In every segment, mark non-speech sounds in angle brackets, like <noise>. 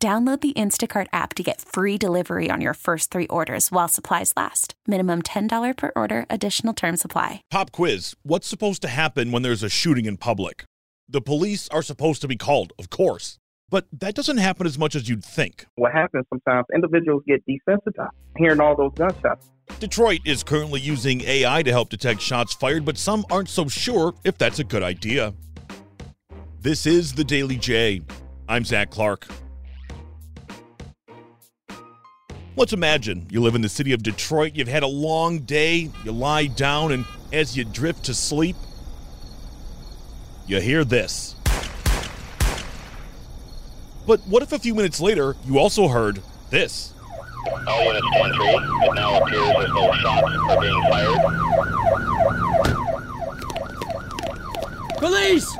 Download the Instacart app to get free delivery on your first three orders while supplies last. Minimum $10 per order, additional term supply. Pop quiz What's supposed to happen when there's a shooting in public? The police are supposed to be called, of course. But that doesn't happen as much as you'd think. What happens sometimes, individuals get desensitized hearing all those gunshots. Detroit is currently using AI to help detect shots fired, but some aren't so sure if that's a good idea. This is the Daily J. I'm Zach Clark. Let's imagine you live in the city of Detroit, you've had a long day, you lie down, and as you drift to sleep, you hear this. But what if a few minutes later you also heard this? All units to entry. It now appears as though shots are being fired. Police!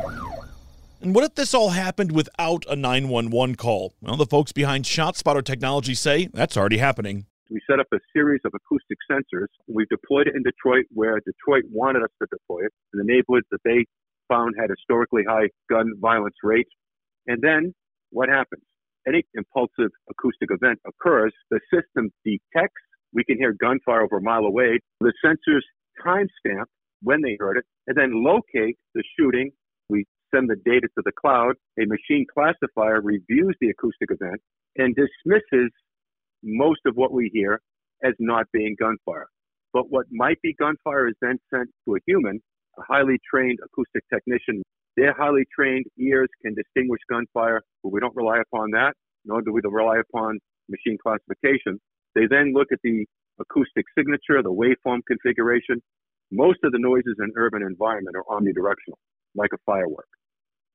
And what if this all happened without a 911 call? Well, the folks behind ShotSpotter technology say that's already happening. We set up a series of acoustic sensors. We've deployed it in Detroit where Detroit wanted us to deploy it, in the neighborhoods that they found had historically high gun violence rates. And then what happens? Any impulsive acoustic event occurs, the system detects, we can hear gunfire over a mile away. The sensors timestamp when they heard it and then locate the shooting. We send the data to the cloud. A machine classifier reviews the acoustic event and dismisses most of what we hear as not being gunfire. But what might be gunfire is then sent to a human, a highly trained acoustic technician. Their highly trained ears can distinguish gunfire, but we don't rely upon that, nor do we rely upon machine classification. They then look at the acoustic signature, the waveform configuration. Most of the noises in urban environment are omnidirectional, like a firework.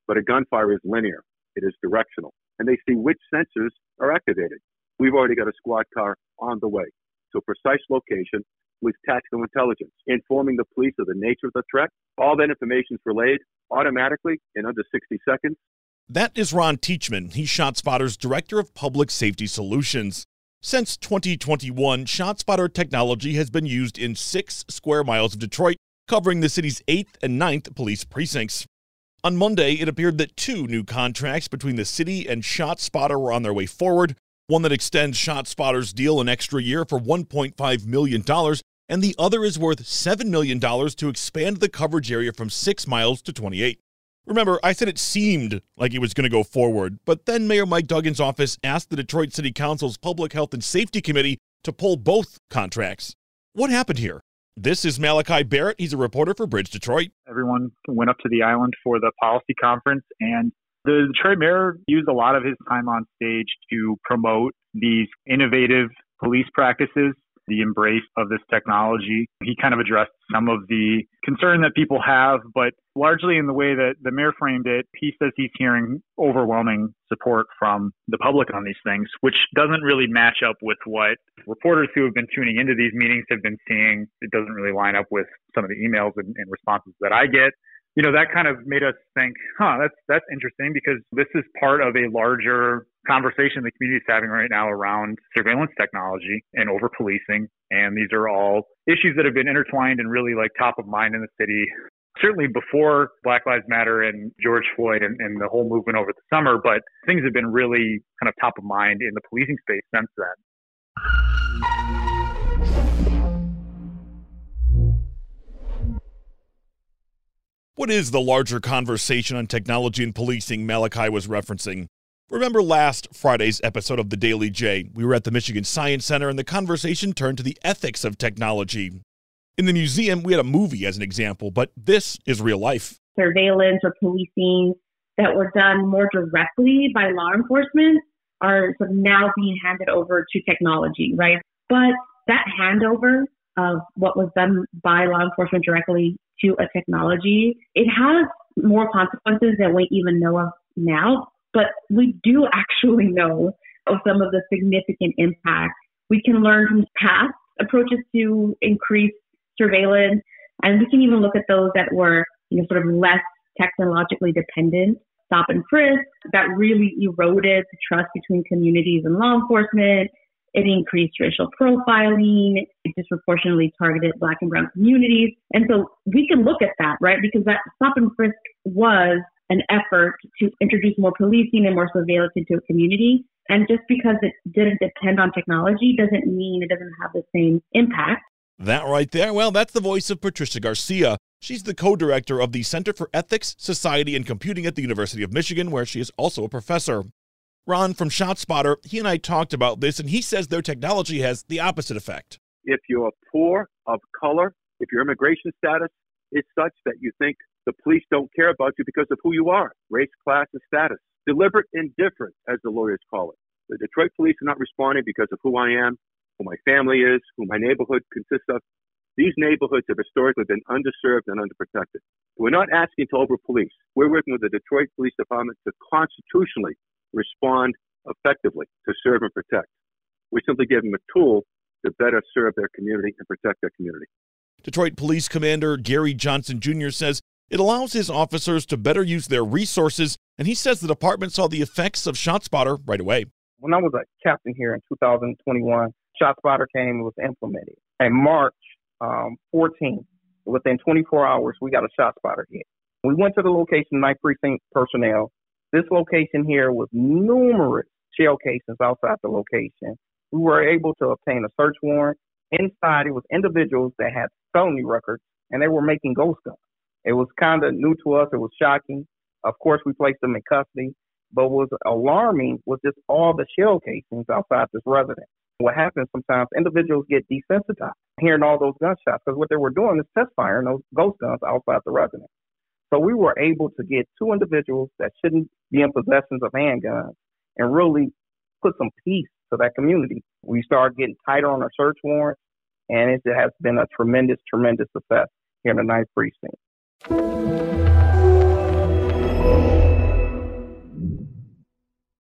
But a gunfire is linear. It is directional. And they see which sensors are activated. We've already got a squad car on the way. So precise location with tactical intelligence, informing the police of the nature of the threat. All that information is relayed automatically in under 60 seconds. That is Ron Teachman. He's ShotSpotter's Director of Public Safety Solutions. Since 2021, ShotSpotter technology has been used in six square miles of Detroit, covering the city's 8th and 9th police precincts. On Monday, it appeared that two new contracts between the city and ShotSpotter were on their way forward. One that extends ShotSpotter's deal an extra year for $1.5 million, and the other is worth $7 million to expand the coverage area from 6 miles to 28. Remember, I said it seemed like it was going to go forward, but then Mayor Mike Duggan's office asked the Detroit City Council's Public Health and Safety Committee to pull both contracts. What happened here? This is Malachi Barrett. He's a reporter for Bridge Detroit. Everyone went up to the island for the policy conference, and the Detroit mayor used a lot of his time on stage to promote these innovative police practices the embrace of this technology. He kind of addressed some of the concern that people have, but largely in the way that the mayor framed it, he says he's hearing overwhelming support from the public on these things, which doesn't really match up with what reporters who have been tuning into these meetings have been seeing. It doesn't really line up with some of the emails and, and responses that I get you know that kind of made us think huh that's that's interesting because this is part of a larger conversation the community is having right now around surveillance technology and over policing. And these are all issues that have been intertwined and really like top of mind in the city. Certainly before Black Lives Matter and George Floyd and, and the whole movement over the summer, but things have been really kind of top of mind in the policing space since then. What is the larger conversation on technology and policing Malachi was referencing? Remember last Friday's episode of the Daily J? We were at the Michigan Science Center and the conversation turned to the ethics of technology. In the museum, we had a movie as an example, but this is real life. Surveillance or policing that were done more directly by law enforcement are now being handed over to technology, right? But that handover of what was done by law enforcement directly to a technology, it has more consequences that we even know of now but we do <laughs> actually know of some of the significant impact. We can learn from past approaches to increase surveillance, and we can even look at those that were, you know, sort of less technologically dependent. Stop and frisk that really eroded the trust between communities and law enforcement. It increased racial profiling. It disproportionately targeted Black and Brown communities. And so we can look at that, right? Because that stop and frisk was an effort to introduce more policing and more surveillance into a community. And just because it didn't depend on technology doesn't mean it doesn't have the same impact. That right there, well, that's the voice of Patricia Garcia. She's the co director of the Center for Ethics, Society, and Computing at the University of Michigan, where she is also a professor. Ron from ShotSpotter, he and I talked about this, and he says their technology has the opposite effect. If you're poor, of color, if your immigration status is such that you think the police don't care about you because of who you are, race, class, and status, deliberate indifference, as the lawyers call it. The Detroit police are not responding because of who I am, who my family is, who my neighborhood consists of. These neighborhoods have historically been underserved and underprotected. We're not asking to over police. We're working with the Detroit Police Department to constitutionally respond effectively to serve and protect. We simply give them a tool to better serve their community and protect their community. Detroit Police Commander Gary Johnson Jr. says it allows his officers to better use their resources, and he says the department saw the effects of ShotSpotter right away. When I was a captain here in 2021, ShotSpotter came and was implemented. In March um, 14, within 24 hours, we got a ShotSpotter hit. We went to the location, night precinct personnel. This location here was numerous shell casings outside the location. We were able to obtain a search warrant. Inside, it was individuals that had felony records, and they were making ghost guns. It was kind of new to us. It was shocking. Of course, we placed them in custody. But what was alarming was just all the shell casings outside this residence. What happens sometimes, individuals get desensitized hearing all those gunshots because what they were doing is test firing those ghost guns outside the residence. So we were able to get two individuals that shouldn't be in possession of handguns and really put some peace to that community. We started getting tighter on our search warrants, and it has been a tremendous, tremendous success here in the ninth precinct.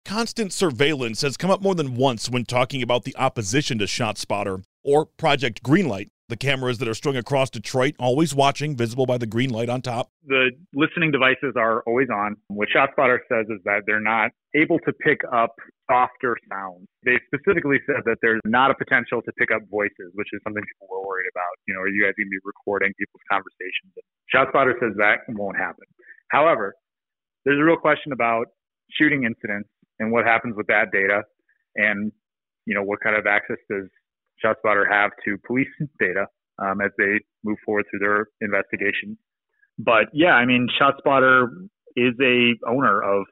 Constant surveillance has come up more than once when talking about the opposition to ShotSpotter or Project Greenlight. The cameras that are strung across Detroit, always watching, visible by the green light on top. The listening devices are always on. What ShotSpotter says is that they're not able to pick up softer sounds. They specifically said that there's not a potential to pick up voices, which is something people were worried about. You know, are you guys going to be recording people's conversations? ShotSpotter says that won't happen. However, there's a real question about shooting incidents and what happens with that data and you know what kind of access does ShotSpotter have to police <laughs> data um, as they move forward through their investigation. But yeah, I mean, ShotSpotter is a owner of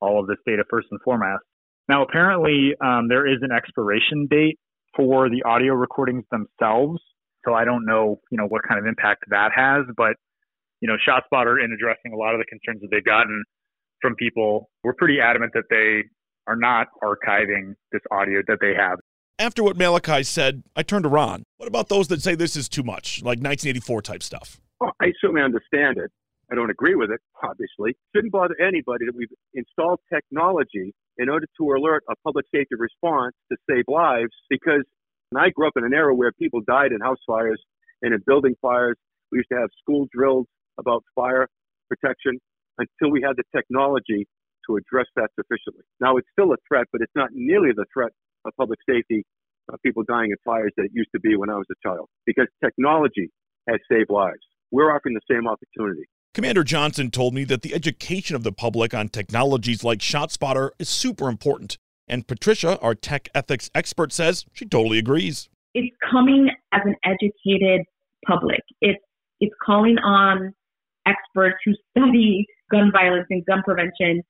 all of this data first and foremost. Now, apparently, um, there is an expiration date for the audio recordings themselves. So I don't know, you know, what kind of impact that has. But you know, ShotSpotter, in addressing a lot of the concerns that they've gotten from people, were pretty adamant that they are not archiving this audio that they have. After what Malachi said, I turned to Ron. What about those that say this is too much, like 1984 type stuff? Well, I certainly understand it. I don't agree with it, obviously. Shouldn't bother anybody that we've installed technology in order to alert a public safety response to save lives because I grew up in an era where people died in house fires and in building fires. We used to have school drills about fire protection until we had the technology to address that sufficiently. Now it's still a threat, but it's not nearly the threat of public safety, uh, people dying in fires that it used to be when I was a child, because technology has saved lives. We're offering the same opportunity. Commander Johnson told me that the education of the public on technologies like ShotSpotter is super important. And Patricia, our tech ethics expert, says she totally agrees. It's coming as an educated public. It's it's calling on experts who study gun violence and gun prevention.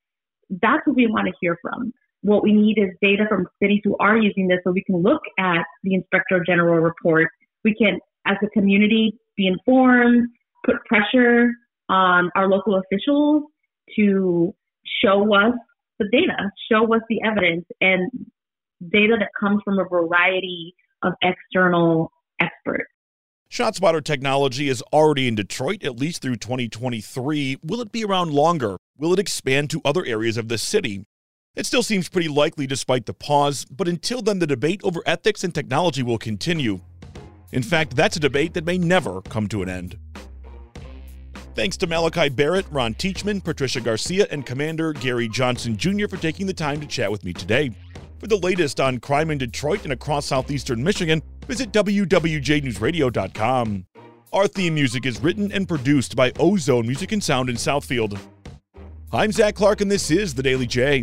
That's what we want to hear from. What we need is data from cities who are using this so we can look at the Inspector General report. We can, as a community, be informed, put pressure on our local officials to show us the data, show us the evidence, and data that comes from a variety of external experts. ShotSpotter technology is already in Detroit, at least through 2023. Will it be around longer? Will it expand to other areas of the city? It still seems pretty likely despite the pause, but until then, the debate over ethics and technology will continue. In fact, that's a debate that may never come to an end. Thanks to Malachi Barrett, Ron Teachman, Patricia Garcia, and Commander Gary Johnson Jr. for taking the time to chat with me today. For the latest on crime in Detroit and across southeastern Michigan, visit WWJNewsRadio.com. Our theme music is written and produced by Ozone Music and Sound in Southfield. I'm Zach Clark, and this is The Daily J.